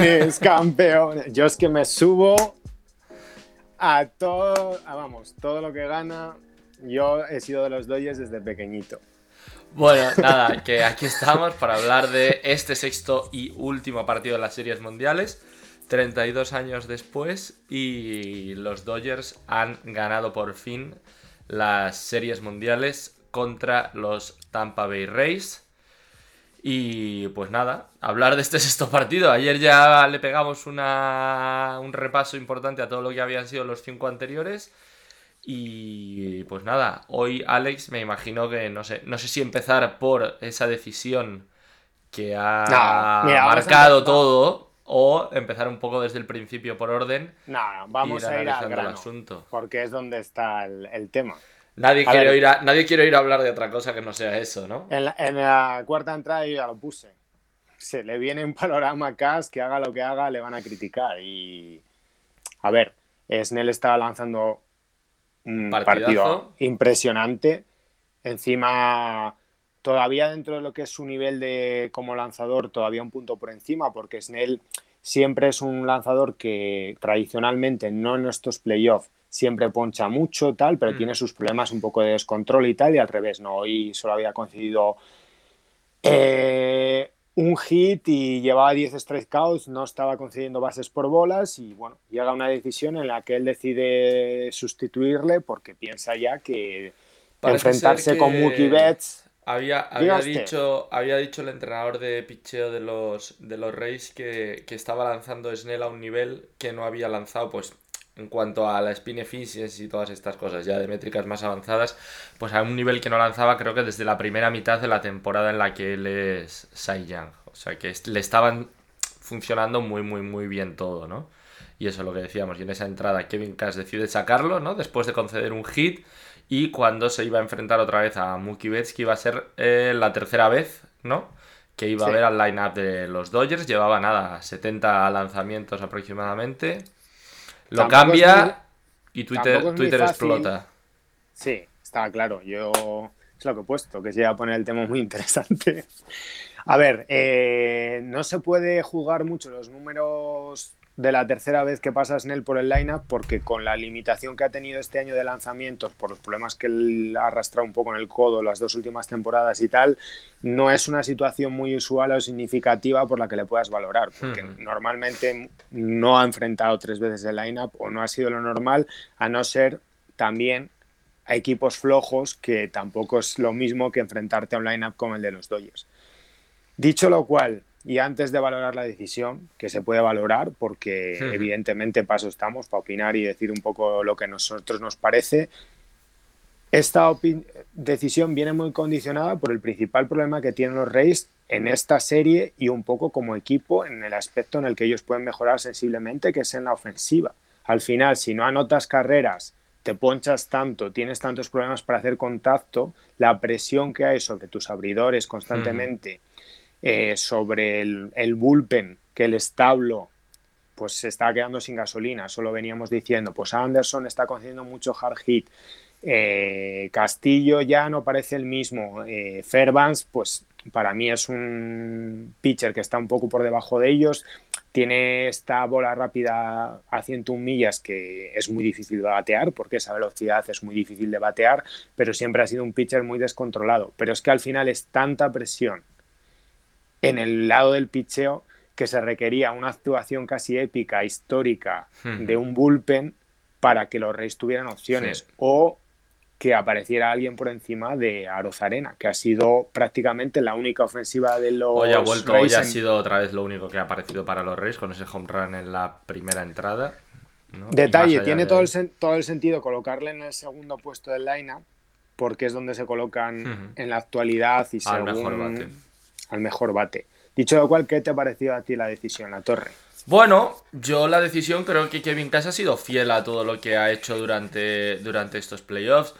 campeones, campeones. Yo es que me subo a todo, vamos, todo lo que gana. Yo he sido de los Dodgers desde pequeñito. Bueno, nada, que aquí estamos para hablar de este sexto y último partido de las series mundiales. 32 años después y los Dodgers han ganado por fin las series mundiales contra los Tampa Bay Rays. Y pues nada, hablar de este sexto partido. Ayer ya le pegamos una, un repaso importante a todo lo que habían sido los cinco anteriores. Y pues nada, hoy Alex me imagino que no sé, no sé si empezar por esa decisión que ha marcado todo o empezar un poco desde el principio por orden. No, vamos a ir al grano, asunto. porque es donde está el tema. Nadie quiere, oír a, nadie quiere oír hablar de otra cosa que no sea eso, ¿no? En la, cuarta entrada yo ya lo puse. Se le viene un panorama a que haga lo que haga, le van a criticar. Y. A ver, Snell estaba lanzando un partido impresionante. Encima, todavía dentro de lo que es su nivel de como lanzador, todavía un punto por encima, porque Snell siempre es un lanzador que tradicionalmente, no en estos playoffs, siempre poncha mucho, tal, pero mm. tiene sus problemas un poco de descontrol y tal, y al revés, ¿no? Hoy solo había conseguido eh, un hit y llevaba 10 strikeouts, no estaba concediendo bases por bolas y bueno, llega una decisión en la que él decide sustituirle porque piensa ya que enfrentarse con Mookie Betts... Había, había dicho, había dicho el entrenador de picheo de los, de los Rays que, que estaba lanzando Snell a un nivel que no había lanzado pues en cuanto a la spin efficiency y todas estas cosas ya de métricas más avanzadas, pues a un nivel que no lanzaba creo que desde la primera mitad de la temporada en la que él es Cy Young. O sea que le estaban funcionando muy, muy, muy bien todo, ¿no? Y eso es lo que decíamos. Y en esa entrada Kevin Cash decide sacarlo, ¿no? Después de conceder un hit. Y cuando se iba a enfrentar otra vez a Mookie Betts, que iba a ser eh, la tercera vez, ¿no? Que iba a ver al line-up de los Dodgers. Llevaba nada, 70 lanzamientos aproximadamente. Lo cambia y Twitter, Twitter explota. Sí, está claro. Yo es lo que he puesto, que se iba a poner el tema muy interesante. A ver, eh, no se puede jugar mucho los números de la tercera vez que pasa Snell por el lineup, porque con la limitación que ha tenido este año de lanzamientos, por los problemas que él ha arrastrado un poco en el codo las dos últimas temporadas y tal, no es una situación muy usual o significativa por la que le puedas valorar, porque hmm. normalmente no ha enfrentado tres veces el lineup o no ha sido lo normal, a no ser también a equipos flojos, que tampoco es lo mismo que enfrentarte a un lineup como el de los Dodgers. Dicho lo cual, y antes de valorar la decisión, que se puede valorar, porque evidentemente paso estamos para opinar y decir un poco lo que a nosotros nos parece, esta decisión viene muy condicionada por el principal problema que tienen los Reyes en esta serie y un poco como equipo en el aspecto en el que ellos pueden mejorar sensiblemente, que es en la ofensiva. Al final, si no anotas carreras, te ponchas tanto, tienes tantos problemas para hacer contacto, la presión que hay sobre tus abridores constantemente, eh, sobre el, el, bullpen, que el establo pues se está quedando sin gasolina, solo veníamos diciendo, pues Anderson está concediendo mucho hard hit, eh, Castillo ya no parece el mismo, eh, Fairbanks pues para mí es un pitcher que está un poco por debajo de ellos, tiene esta bola rápida a 101 millas que es muy difícil de batear porque esa velocidad es muy difícil de batear, pero siempre ha sido un pitcher muy descontrolado. Pero es que al final es tanta presión en el lado del picheo que se requería una actuación casi épica, histórica, de un bullpen para que los Reyes tuvieran opciones o que apareciera alguien por encima de Arozarena, que ha sido prácticamente la única ofensiva de los Hoy ha vuelto, hoy ha sido otra vez lo único que ha aparecido para los Reyes con ese home run en la primera entrada. Detalle, tiene todo, el todo el sentido colocarle en el segundo puesto del line porque es donde se colocan en la actualidad y según... Al mejor bate al mejor bate. Dicho lo cual, ¿qué te ha parecido a ti la decisión, la torre? Bueno, yo la decisión creo que Kevin Cash ha sido fiel a todo lo que ha hecho durante, durante estos playoffs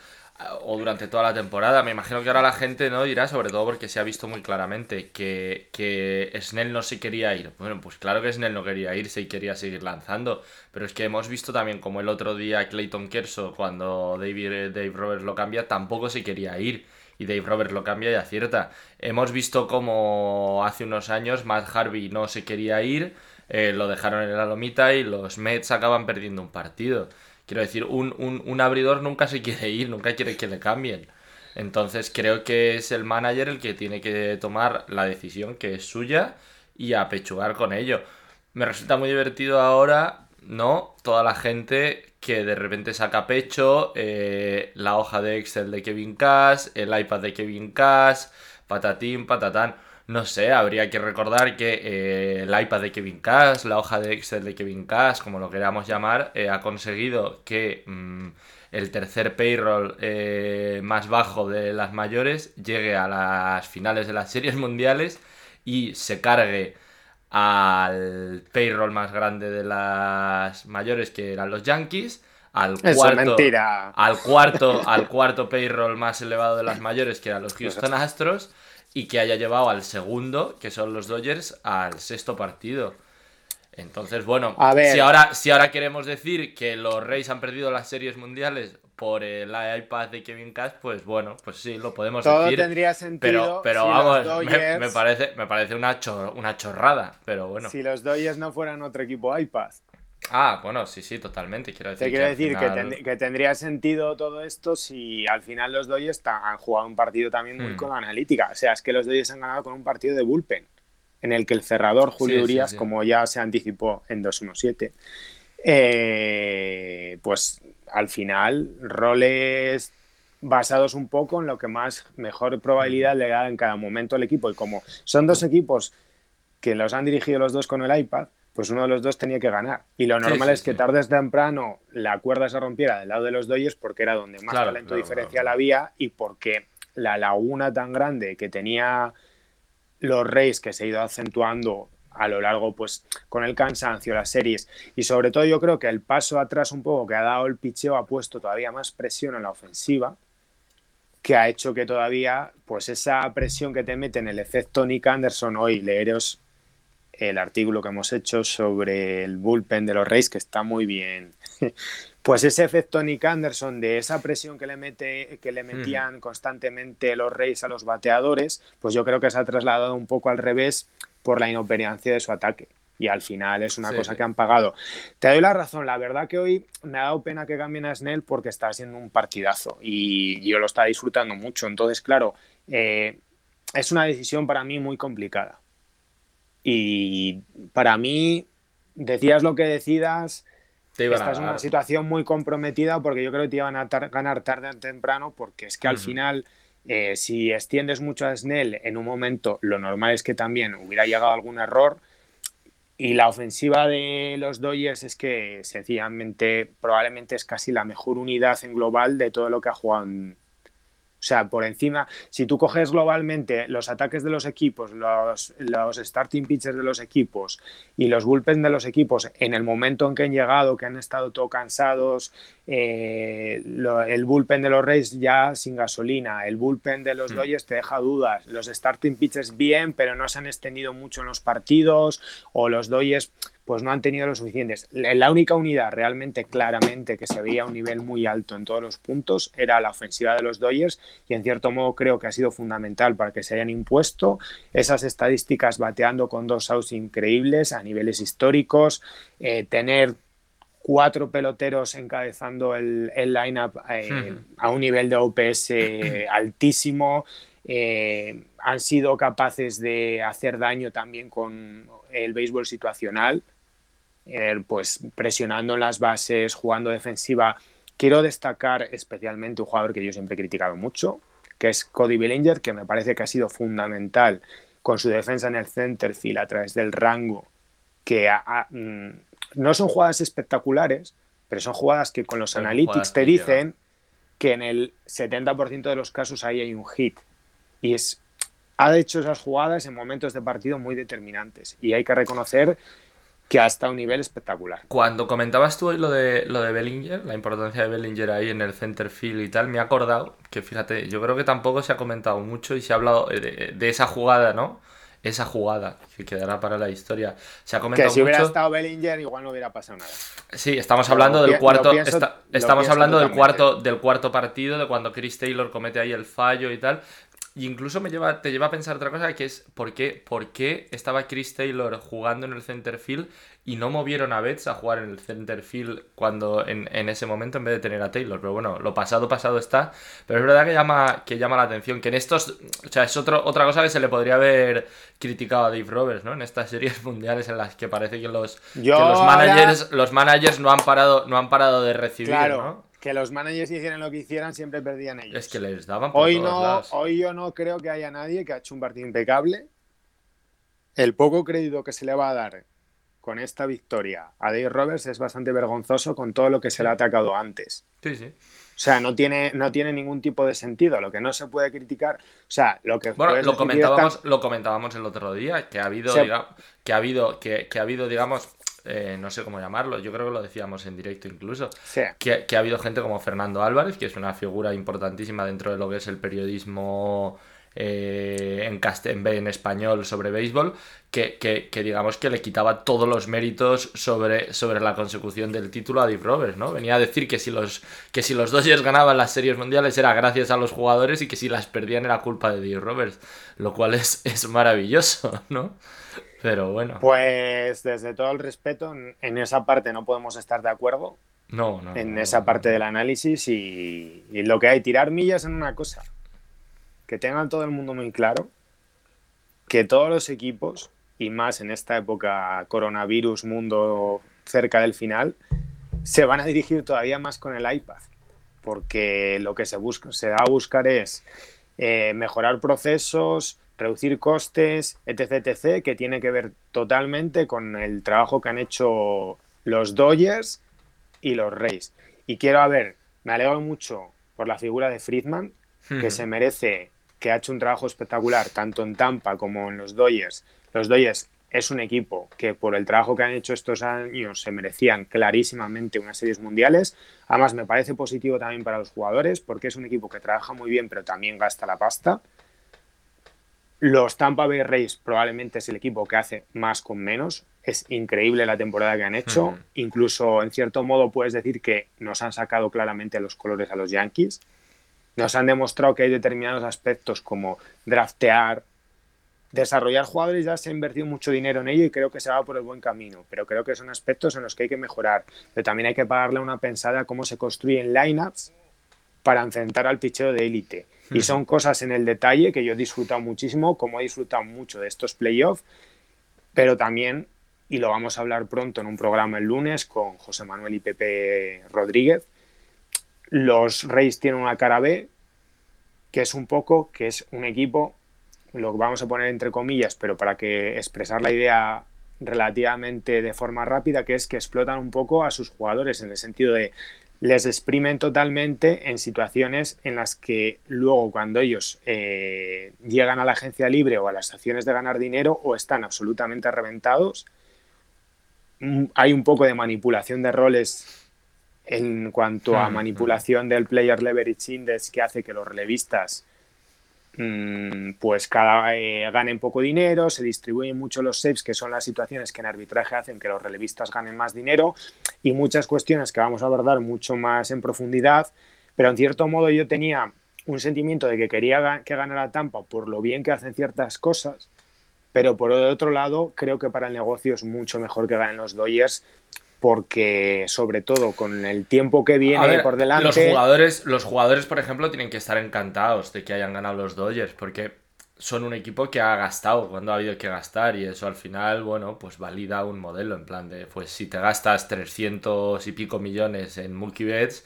o durante toda la temporada. Me imagino que ahora la gente no dirá, sobre todo porque se ha visto muy claramente que, que Snell no se quería ir. Bueno, pues claro que Snell no quería irse y quería seguir lanzando, pero es que hemos visto también como el otro día Clayton Kershaw, cuando David, Dave Roberts lo cambia, tampoco se quería ir y Dave Roberts lo cambia y acierta. Hemos visto como hace unos años Matt Harvey no se quería ir, eh, lo dejaron en la lomita y los Mets acaban perdiendo un partido. Quiero decir, un, un, abridor nunca se quiere ir, nunca quiere que le cambien. Entonces creo que es el manager el que tiene que tomar la decisión que es suya y apechugar con ello. Me resulta muy divertido ahora, ¿no? Toda la gente que de repente saca pecho, eh, la hoja de Excel de Kevin Cash, el iPad de Kevin Cash, patatín, patatán. No sé, habría que recordar que eh, el iPad de Kevin Cash, la hoja de Excel de Kevin Cash, como lo queramos llamar, eh, ha conseguido que mm, el tercer payroll más bajo de las mayores llegue a las finales de las series mundiales y se cargue al payroll más grande de las mayores que eran los Yankees, al cuarto, al cuarto, al cuarto payroll más elevado de las mayores que eran los Houston Astros y que haya llevado al segundo, que son los Dodgers, al sexto partido. Entonces, bueno, Si, ahora, si ahora queremos decir que los Reyes han perdido las series mundiales por el iPad de Kevin Cash, pues bueno, pues sí, lo podemos Todo decir. tendría sentido. Pero, pero vamos, me, parece, me parece una, una chorrada, pero bueno. Si los Dodgers no fueran otro equipo iPad. Ah, bueno, sí, sí, totalmente. Quiero decir, Te quiero decir que, tendría sentido todo esto si al final los Dodgers han jugado un partido también muy hmm. con analítica. O sea, es que los Dodgers han ganado con un partido de bullpen, en el que el cerrador Julio Urias, como ya se anticipó en 2-1-7, eh, pues al final roles basados un poco en lo que más mejor probabilidad le da en cada momento al equipo. Y como son dos equipos que los han dirigido los dos con el iPad, pues uno de los dos tenía que ganar. Y lo normal es que tarde o temprano la cuerda se rompiera del lado de los Dodgers porque era donde más talento diferencial había y porque la laguna tan grande que tenía los Reyes que se ha ido acentuando a lo largo, pues con el cansancio, las series y sobre todo yo creo que el paso atrás un poco que ha dado el picheo ha puesto todavía más presión en la ofensiva que ha hecho que todavía, pues esa presión que te mete en el efecto Nick Anderson, hoy leeros el artículo que hemos hecho sobre el bullpen de los Reyes, que está muy bien. Pues ese efecto Nick Anderson de esa presión que le, mete, que le metían constantemente los Reyes a los bateadores, pues yo creo que se ha trasladado un poco al revés por la inoperancia de su ataque. Y al final es una cosa que han pagado. Te doy la razón, la verdad que hoy me ha dado pena que cambien a Snell porque está haciendo un partidazo y yo lo está disfrutando mucho. Entonces, claro, eh, es una decisión para mí muy complicada. Y para mí, decías lo que decidas, esta es una situación muy comprometida porque yo creo que te iban a ganar tarde o temprano porque es que al final eh, si extiendes mucho a Snell en un momento, lo normal es que también hubiera llegado algún error. Y la ofensiva de los Dodgers es que sencillamente probablemente es casi la mejor unidad en global de todo lo que ha jugado o sea, por encima, si tú coges globalmente los ataques de los equipos, los, los starting pitchers de los equipos y los bullpen de los equipos en el momento en que han llegado, que han estado todo cansados, eh, el bullpen de los Rays ya sin gasolina, el bullpen de los mm. Dodgers te deja dudas, los starting pitchers bien, pero no se han extendido mucho en los partidos, o los Dodgers pues no han tenido lo suficientes. La única unidad realmente claramente que se veía a un nivel muy alto en todos los puntos era la ofensiva de los Dodgers y en cierto modo creo que ha sido fundamental para que se hayan impuesto esas estadísticas bateando con dos outs increíbles a niveles históricos, eh, tener cuatro peloteros encabezando el, el line-up eh, a un nivel de OPS altísimo. Eh, han sido capaces de hacer daño también con el béisbol situacional, eh, pues presionando en las bases, jugando defensiva. Quiero destacar especialmente un jugador que yo siempre he criticado mucho, que es Cody Bellinger, que me parece que ha sido fundamental con su defensa en el center field a través del rango, que mm, no son jugadas espectaculares, pero son jugadas que con los analytics te dicen que en el 70% de los casos ahí hay un hit. Y es, ha hecho esas jugadas en momentos de partido muy determinantes. Y hay que reconocer que hasta un nivel espectacular. Cuando comentabas tú hoy lo de, lo de Bellinger, la importancia de Bellinger ahí en el center field y tal, me he acordado que fíjate, yo creo que tampoco se ha comentado mucho y se ha hablado de, esa jugada, ¿no? Esa jugada que quedará para la historia. Se ha comentado que si hubiera estado Bellinger igual no hubiera pasado nada. Sí, estamos hablando del cuarto, estamos hablando del cuarto, del cuarto partido, de cuando Chris Taylor comete ahí el fallo y tal. Y incluso me lleva, te lleva a pensar otra cosa que es ¿por qué, por qué estaba Chris Taylor jugando en el center field y no movieron a Betts a jugar en el center field cuando en, ese momento en vez de tener a Taylor. Pero bueno, lo pasado pasado está. Pero es verdad que llama, que llama la atención. Que en estos. O sea, es otro, otra cosa que se le podría haber criticado a Dave Roberts, ¿no? En estas series mundiales en las que parece que los, los managers, los managers no han parado, no han parado de recibir, claro. Que los managers hicieran lo que hicieran, siempre perdían ellos. Es que les daban por hoy no, Hoy yo no creo que haya nadie que ha hecho un partido impecable. El poco crédito que se le va a dar con esta victoria a Dave Roberts es bastante vergonzoso con todo lo que se le ha atacado antes. Sí, sí. O sea, no tiene, no tiene ningún tipo de sentido. Lo que no se puede criticar. O sea, lo que. Bueno, lo comentábamos, lo comentábamos el otro día, que ha habido, que ha habido, que, ha habido, digamos, eh, no sé cómo llamarlo, yo creo que lo decíamos en directo incluso, que, que, ha habido gente como Fernando Álvarez, que es una figura importantísima dentro de lo que es el periodismo eh, en, en español sobre béisbol, que, digamos que le quitaba todos los méritos sobre, sobre la consecución del título a Deep Roberts, ¿no? Venía a decir que si los que si los Dodgers ganaban las series mundiales era gracias a los jugadores y que si las perdían era culpa de Deep Roberts, lo cual es, es maravilloso, ¿no? Pero bueno. Pues desde todo el respeto, en esa parte no podemos estar de acuerdo. No, no. En esa parte del análisis y, y lo que hay, tirar millas en una cosa que tengan todo el mundo muy claro que todos los equipos, y más en esta época coronavirus, mundo cerca del final, se van a dirigir todavía más con el iPad, porque lo que se, busca, se va a buscar es eh, mejorar procesos, reducir costes, etc, etc, que tiene que ver totalmente con el trabajo que han hecho los Dodgers y los Rays. Y quiero, a ver, me alegro mucho por la figura de Friedman, que se merece que ha hecho un trabajo espectacular tanto en Tampa como en los Dodgers. Los Dodgers es un equipo que por el trabajo que han hecho estos años se merecían clarísimamente unas series mundiales. Además, me parece positivo también para los jugadores porque es un equipo que trabaja muy bien pero también gasta la pasta. Los Tampa Bay Rays probablemente es el equipo que hace más con menos. Es increíble la temporada que han hecho. Incluso, en cierto modo, puedes decir que nos han sacado claramente los colores a los Yankees nos han demostrado que hay determinados aspectos como draftear, desarrollar jugadores, ya se ha invertido mucho dinero en ello y creo que se va por el buen camino, pero creo que son aspectos en los que hay que mejorar. Pero también hay que pagarle una pensada a cómo se construyen lineups para enfrentar al picheo de élite. Y son cosas en el detalle que yo he disfrutado muchísimo, como he disfrutado mucho de estos playoffs, pero también, y lo vamos a hablar pronto en un programa el lunes con José Manuel y Pepe Rodríguez, los Reyes tienen una cara B, que es un poco, que es un equipo, lo vamos a poner entre comillas, pero para que expresar la idea relativamente de forma rápida, que es que explotan un poco a sus jugadores en el sentido de les exprimen totalmente en situaciones en las que luego cuando ellos eh, llegan a la agencia libre o a las acciones de ganar dinero o están absolutamente reventados, mm, hay un poco de manipulación de roles en cuanto a manipulación del Player Leverage Index que hace que los relevistas mm, pues cada eh, ganen poco dinero, se distribuyen mucho los saves, que son las situaciones que en arbitraje hacen que los relevistas ganen más dinero, y muchas cuestiones que vamos a abordar mucho más en profundidad, pero en cierto modo yo tenía un sentimiento de que quería que ganara Tampa por lo bien que hacen ciertas cosas, pero por otro lado creo que para el negocio es mucho mejor que ganen los Dodgers porque sobre todo con el tiempo que viene por delante... Los jugadores, los jugadores, por ejemplo, tienen que estar encantados de que hayan ganado los Dodgers, porque son un equipo que ha gastado cuando ha habido que gastar y eso al final, bueno, pues valida un modelo en plan de, pues si te gastas 300 y pico millones en Mulky Bets,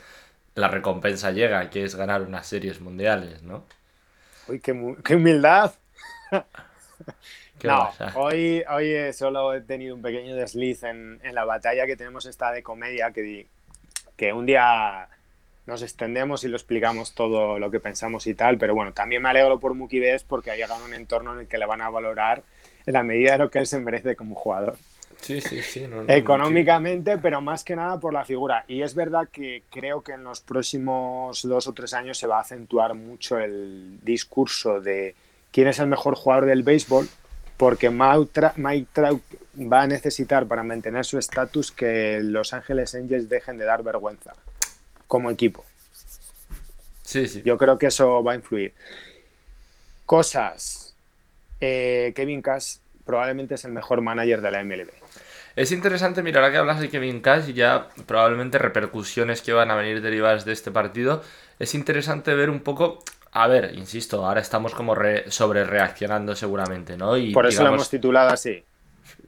la recompensa llega, que es ganar unas series mundiales, ¿no? Uy, qué, qué humildad. no, hoy, hoy solo he tenido un pequeño desliz en, la batalla que tenemos esta de comedia, que, que un día nos extendemos y lo explicamos todo lo que pensamos y tal, pero bueno, también me alegro por Muki porque ha llegado a un entorno en el que le van a valorar en la medida de lo que él se merece como jugador. Sí, sí, sí. Económicamente, pero más que nada por la figura. Y es verdad que creo que en los próximos dos o tres años se va a acentuar mucho el discurso de quién es el mejor jugador del béisbol porque Mike Trout va a necesitar para mantener su estatus que Los Ángeles Angels dejen de dar vergüenza como equipo. Sí, sí. Yo creo que eso va a influir. Cosas. Eh, Kevin Cash probablemente es el mejor manager de la MLB. Es interesante mirar a que hablas de Kevin Cash y ya probablemente repercusiones que van a venir derivadas de este partido. Es interesante ver un poco. A ver, insisto, ahora estamos como sobre reaccionando seguramente, ¿no? Y, Por eso lo hemos titulado así.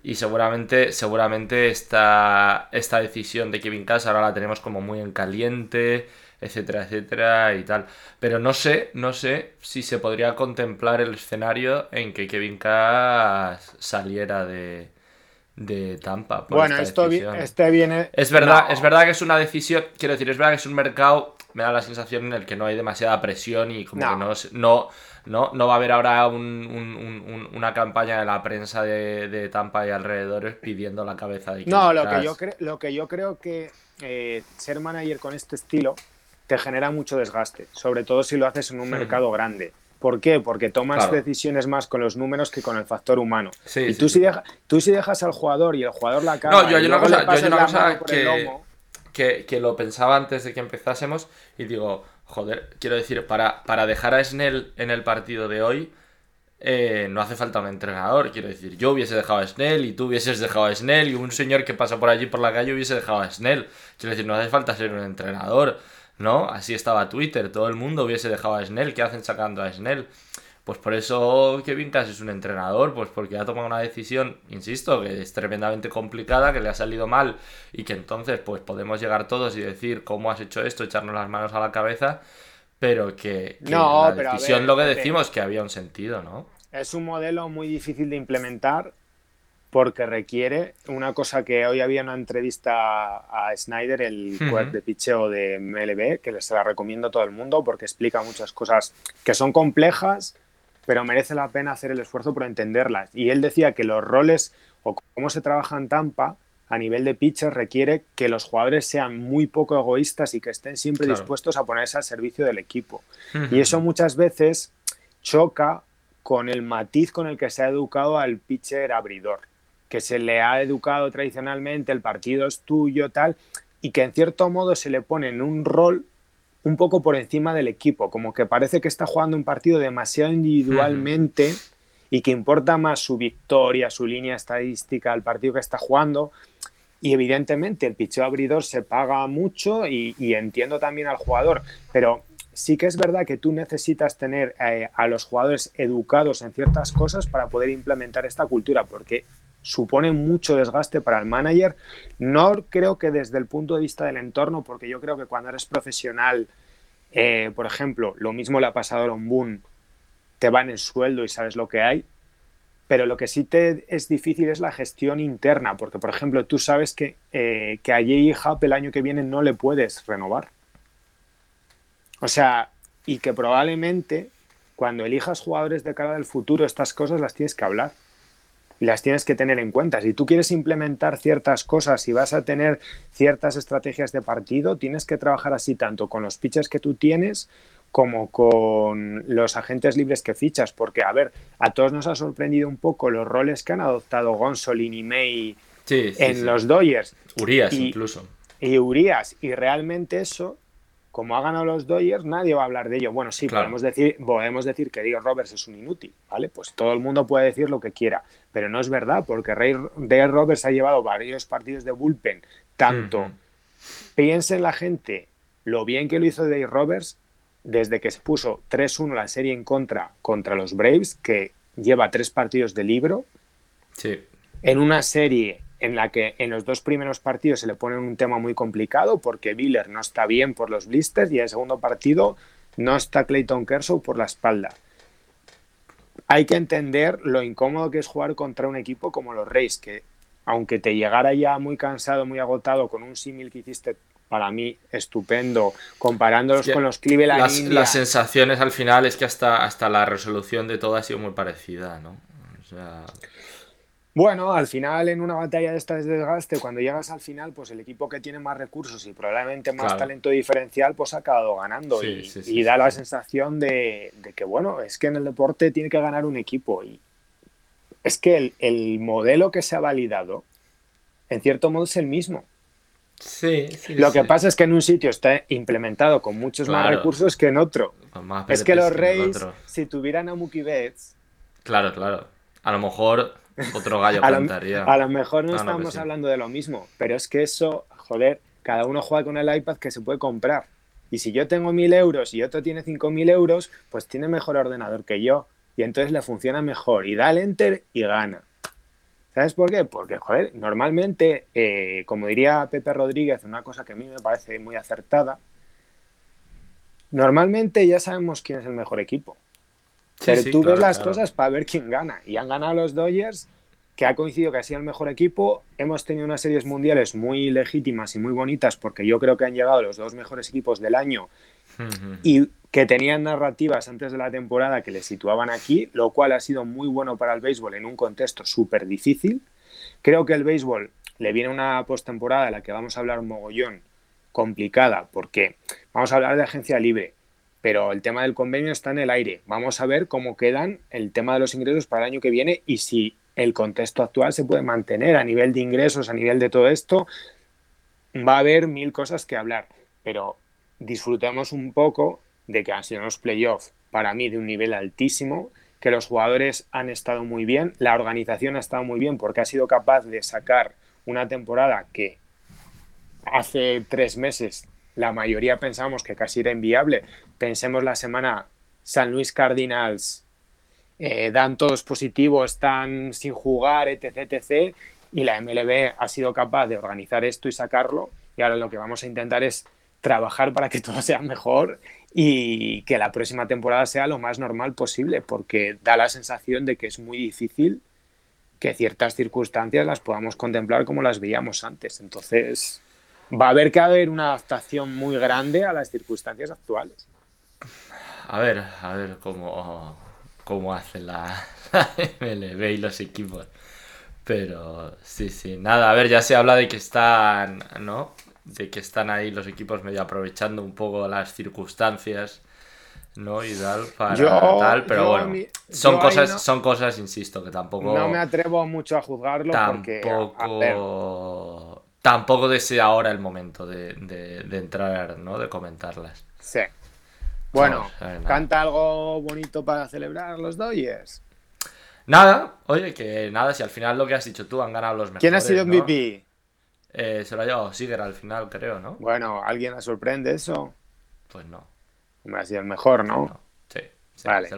Y seguramente, seguramente esta, esta decisión de Kevin Cash ahora la tenemos como muy en caliente, etcétera, etcétera y tal. Pero no sé, no sé si se podría contemplar el escenario en que Kevin Cash saliera de, de Tampa. bueno, esto este viene. Es verdad, es verdad que es una decisión. Quiero decir, es verdad que es un mercado. Me da la sensación en el que no hay demasiada presión y como que no, no, no, no va a haber ahora una campaña de la prensa de, Tampa y alrededores pidiendo la cabeza de No, lo que, yo lo que yo creo que eh, ser manager con este estilo te genera mucho desgaste, sobre todo si lo haces en un mercado grande. ¿Por qué? Porque tomas decisiones más con los números que con el factor humano. y tú, Si tú si dejas al jugador y el jugador la caga... No, yo hay una cosa, que, que, lo pensaba antes de que empezásemos y digo, joder, quiero decir, para, para dejar a Snell en el partido de hoy... Eh, no hace falta un entrenador. Quiero decir, yo hubiese dejado a Snell y tú hubieses dejado a Snell y un señor que pasa por allí por la calle hubiese dejado a Snell. Quiero decir, no hace falta ser un entrenador. ¿no? Así estaba Twitter, todo el mundo hubiese dejado a Snell, ¿qué hacen sacando a Snell? Pues por eso Kevin Cash es un entrenador, pues porque ha tomado una decisión, insisto, que es tremendamente complicada, que le ha salido mal y que entonces pues podemos llegar todos y decir cómo has hecho esto, echarnos las manos a la cabeza, pero que, la decisión lo que decimos que había un sentido, ¿no? Es un modelo muy difícil de implementar porque requiere una cosa que hoy había una entrevista a Snyder, el uh de picheo de MLB, que les la recomiendo a todo el mundo porque explica muchas cosas que son complejas, pero merece la pena hacer el esfuerzo por entenderlas. Y él decía que los roles o cómo se trabaja en Tampa a nivel de pitcher requiere que los jugadores sean muy poco egoístas y que estén siempre dispuestos a ponerse al servicio del equipo. Y eso muchas veces choca con el matiz con el que se ha educado al pitcher abridor que se le ha educado tradicionalmente, el partido es tuyo, tal, y que en cierto modo se le pone en un rol un poco por encima del equipo, como que parece que está jugando un partido demasiado individualmente y que importa más su victoria, su línea estadística, el partido que está jugando. Y evidentemente el picheo abridor se paga mucho y, entiendo también al jugador, pero sí que es verdad que tú necesitas tener eh, a los jugadores educados en ciertas cosas para poder implementar esta cultura, porque supone mucho desgaste para el manager. No creo que desde el punto de vista del entorno, porque yo creo que cuando eres profesional, eh, por ejemplo, lo mismo le ha pasado a Boone, te van el sueldo y sabes lo que hay. Pero lo que sí te es difícil es la gestión interna, porque por ejemplo tú sabes que, eh, que a Hub el año que viene no le puedes renovar. O sea, y que probablemente cuando elijas jugadores de cara del futuro, estas cosas las tienes que hablar y las tienes que tener en cuenta. Si tú quieres implementar ciertas cosas y vas a tener ciertas estrategias de partido, tienes que trabajar así tanto con los pitchers que tú tienes como con los agentes libres que fichas, porque a ver, a todos nos ha sorprendido un poco los roles que han adoptado Gonsolin y May en los Dodgers. Urias incluso. Y Urias, y realmente eso como ha ganado los Dodgers, nadie va a hablar de ello. Bueno, sí, podemos, decir, podemos decir que Diego Roberts es un inútil, ¿vale? Pues todo el mundo puede decir lo que quiera, pero no es verdad, porque Dave Roberts ha llevado varios partidos de bullpen, tanto. Piensen la gente lo bien que lo hizo Dave Roberts desde que se puso 3-1 la serie en contra contra los Braves, que lleva tres partidos de libro. Sí. En una serie en la que en los dos primeros partidos se le pone un tema muy complicado porque Wheeler no está bien por los blisters y en el segundo partido no está Clayton Kershaw por la espalda. Hay que entender lo incómodo que es jugar contra un equipo como los Reyes, que aunque te llegara ya muy cansado, muy agotado con un símil que hiciste para mí estupendo, comparándolos con los Cleveland las, las sensaciones al final es que hasta, hasta la resolución de todo ha sido muy parecida, ¿no? O sea... Bueno, al final en una batalla de estas de desgaste, cuando llegas al final, pues el equipo que tiene más recursos y probablemente más talento diferencial, pues ha acabado ganando y, da la sensación de, que, bueno, es que en el deporte tiene que ganar un equipo y es que el, modelo que se ha validado, en cierto modo, es el mismo. Sí, sí. Lo que pasa es que en un sitio está implementado con muchos más recursos que en otro. es que los Rays, si tuvieran a Mookie Betts. Claro, claro. A lo mejor otro gallo cantaría. a lo mejor no, estamos hablando de lo mismo, pero es que eso, joder, cada uno juega con el iPad que se puede comprar. Y si yo tengo mil euros y otro tiene cinco mil euros, pues tiene mejor ordenador que yo. Y entonces le funciona mejor. Y da el enter y gana. ¿Sabes por qué? Porque, joder, normalmente, eh, como diría Pepe Rodríguez, una cosa que a mí me parece muy acertada, normalmente ya sabemos quién es el mejor equipo. Pero tú ves las cosas para ver quién gana. Y han ganado los Dodgers, que ha coincidido que ha sido el mejor equipo. Hemos tenido unas series mundiales muy legítimas y muy bonitas, porque yo creo que han llegado los dos mejores equipos del año. y que tenían narrativas antes de la temporada que les situaban aquí, lo cual ha sido muy bueno para el béisbol en un contexto súper difícil. Creo que el béisbol le viene una postemporada de la que vamos a hablar un mogollón complicada, porque vamos a hablar de agencia libre, pero el tema del convenio está en el aire. Vamos a ver cómo quedan el tema de los ingresos para el año que viene y si el contexto actual se puede mantener a nivel de ingresos, a nivel de todo esto. Va a haber mil cosas que hablar, pero disfrutemos un poco de que han sido unos playoffs para mí de un nivel altísimo, que los jugadores han estado muy bien, la organización ha estado muy bien porque ha sido capaz de sacar una temporada que hace tres meses la mayoría pensábamos que casi era inviable. Pensemos la semana San Luis Cardinals, eh, dan todos positivos, están sin jugar, etc, etc. Y la MLB ha sido capaz de organizar esto y sacarlo. Y ahora lo que vamos a intentar es trabajar para que todo sea mejor y que la próxima temporada sea lo más normal posible, porque da la sensación de que es muy difícil que ciertas circunstancias las podamos contemplar como las veíamos antes. Entonces, va a haber que haber una adaptación muy grande a las circunstancias actuales. A ver, a ver cómo, cómo hace la, MLB y los equipos. Pero sí, sí, nada, a ver, ya se habla de que están, ¿no? de que están ahí los equipos medio aprovechando un poco las circunstancias, ¿no? Y tal, para tal, pero bueno, son cosas, son cosas, insisto, que tampoco... No me atrevo mucho a juzgarlo tampoco, porque... Tampoco desea ahora el momento de, de, entrar, ¿no? De comentarlas. Sí. Bueno, ¿canta algo bonito para celebrar los Dodgers? Nada, oye, que nada, si al final lo que has dicho tú han ganado los mejores. ¿Quién ha sido MVP? Eh, se lo ha llevado Siger al final, creo, ¿no? Bueno, ¿alguien la sorprende eso? Pues no. Me ha sido el mejor, ¿no? Sí, vale.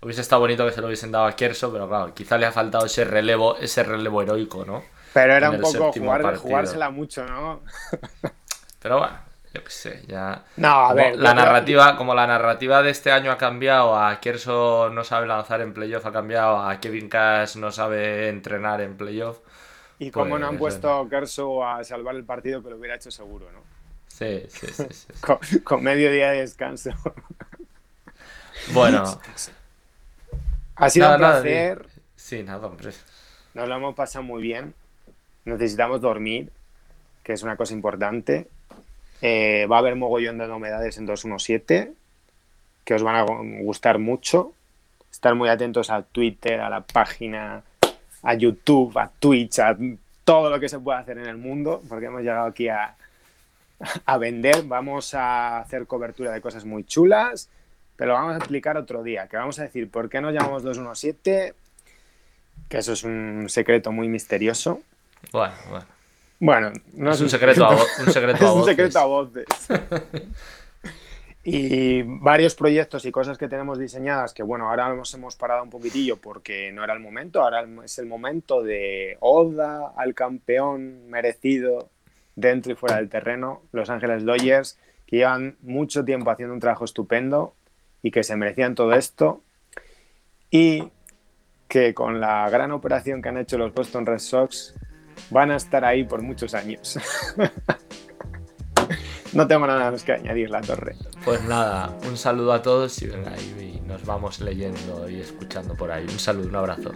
Hubiese estado bonito que se lo hubiesen dado a Kerso, pero claro, quizá le ha faltado ese relevo, ese relevo heroico, ¿no? Pero era un poco jugársela mucho, ¿no? pero bueno, yo qué sé, ya. No, a ver. La narrativa, como la narrativa de este año ha cambiado, a Kerso no sabe lanzar en playoff, ha cambiado, a Kevin Cash no sabe entrenar en playoff. Y como no han pues, puesto a Kerso a salvar el partido, que lo hubiera hecho seguro, ¿no? Sí, sí, sí. con, medio día de descanso. Bueno. Ha sido un placer. sí, nada, hombre. Nos lo hemos pasado muy bien. Necesitamos dormir, que es una cosa importante. Eh, va a haber mogollón de novedades en 217 que os van a gustar mucho. Estar muy atentos a Twitter, a la página a YouTube, a Twitch, a todo lo que se puede hacer en el mundo, porque hemos llegado aquí a, a vender. Vamos a hacer cobertura de cosas muy chulas, pero vamos a explicar otro día, que vamos a decir por qué nos llamamos 217, que eso es un secreto muy misterioso. Bueno, bueno. Bueno, no es, un, secreto, a, un secreto a voces. Es un secreto a voces. Y varios proyectos y cosas que tenemos diseñadas que, bueno, ahora nos hemos parado un poquitillo porque no era el momento, ahora es el momento de Oda al campeón merecido dentro y fuera del terreno, Los Ángeles Dodgers, que llevan mucho tiempo haciendo un trabajo estupendo y que se merecían todo esto. Y que con la gran operación que han hecho los Boston Red Sox van a estar ahí por muchos años. No tengo nada más que añadir, la torre. Pues nada, un saludo a todos y y nos vamos leyendo y escuchando por ahí. Un saludo, un abrazo.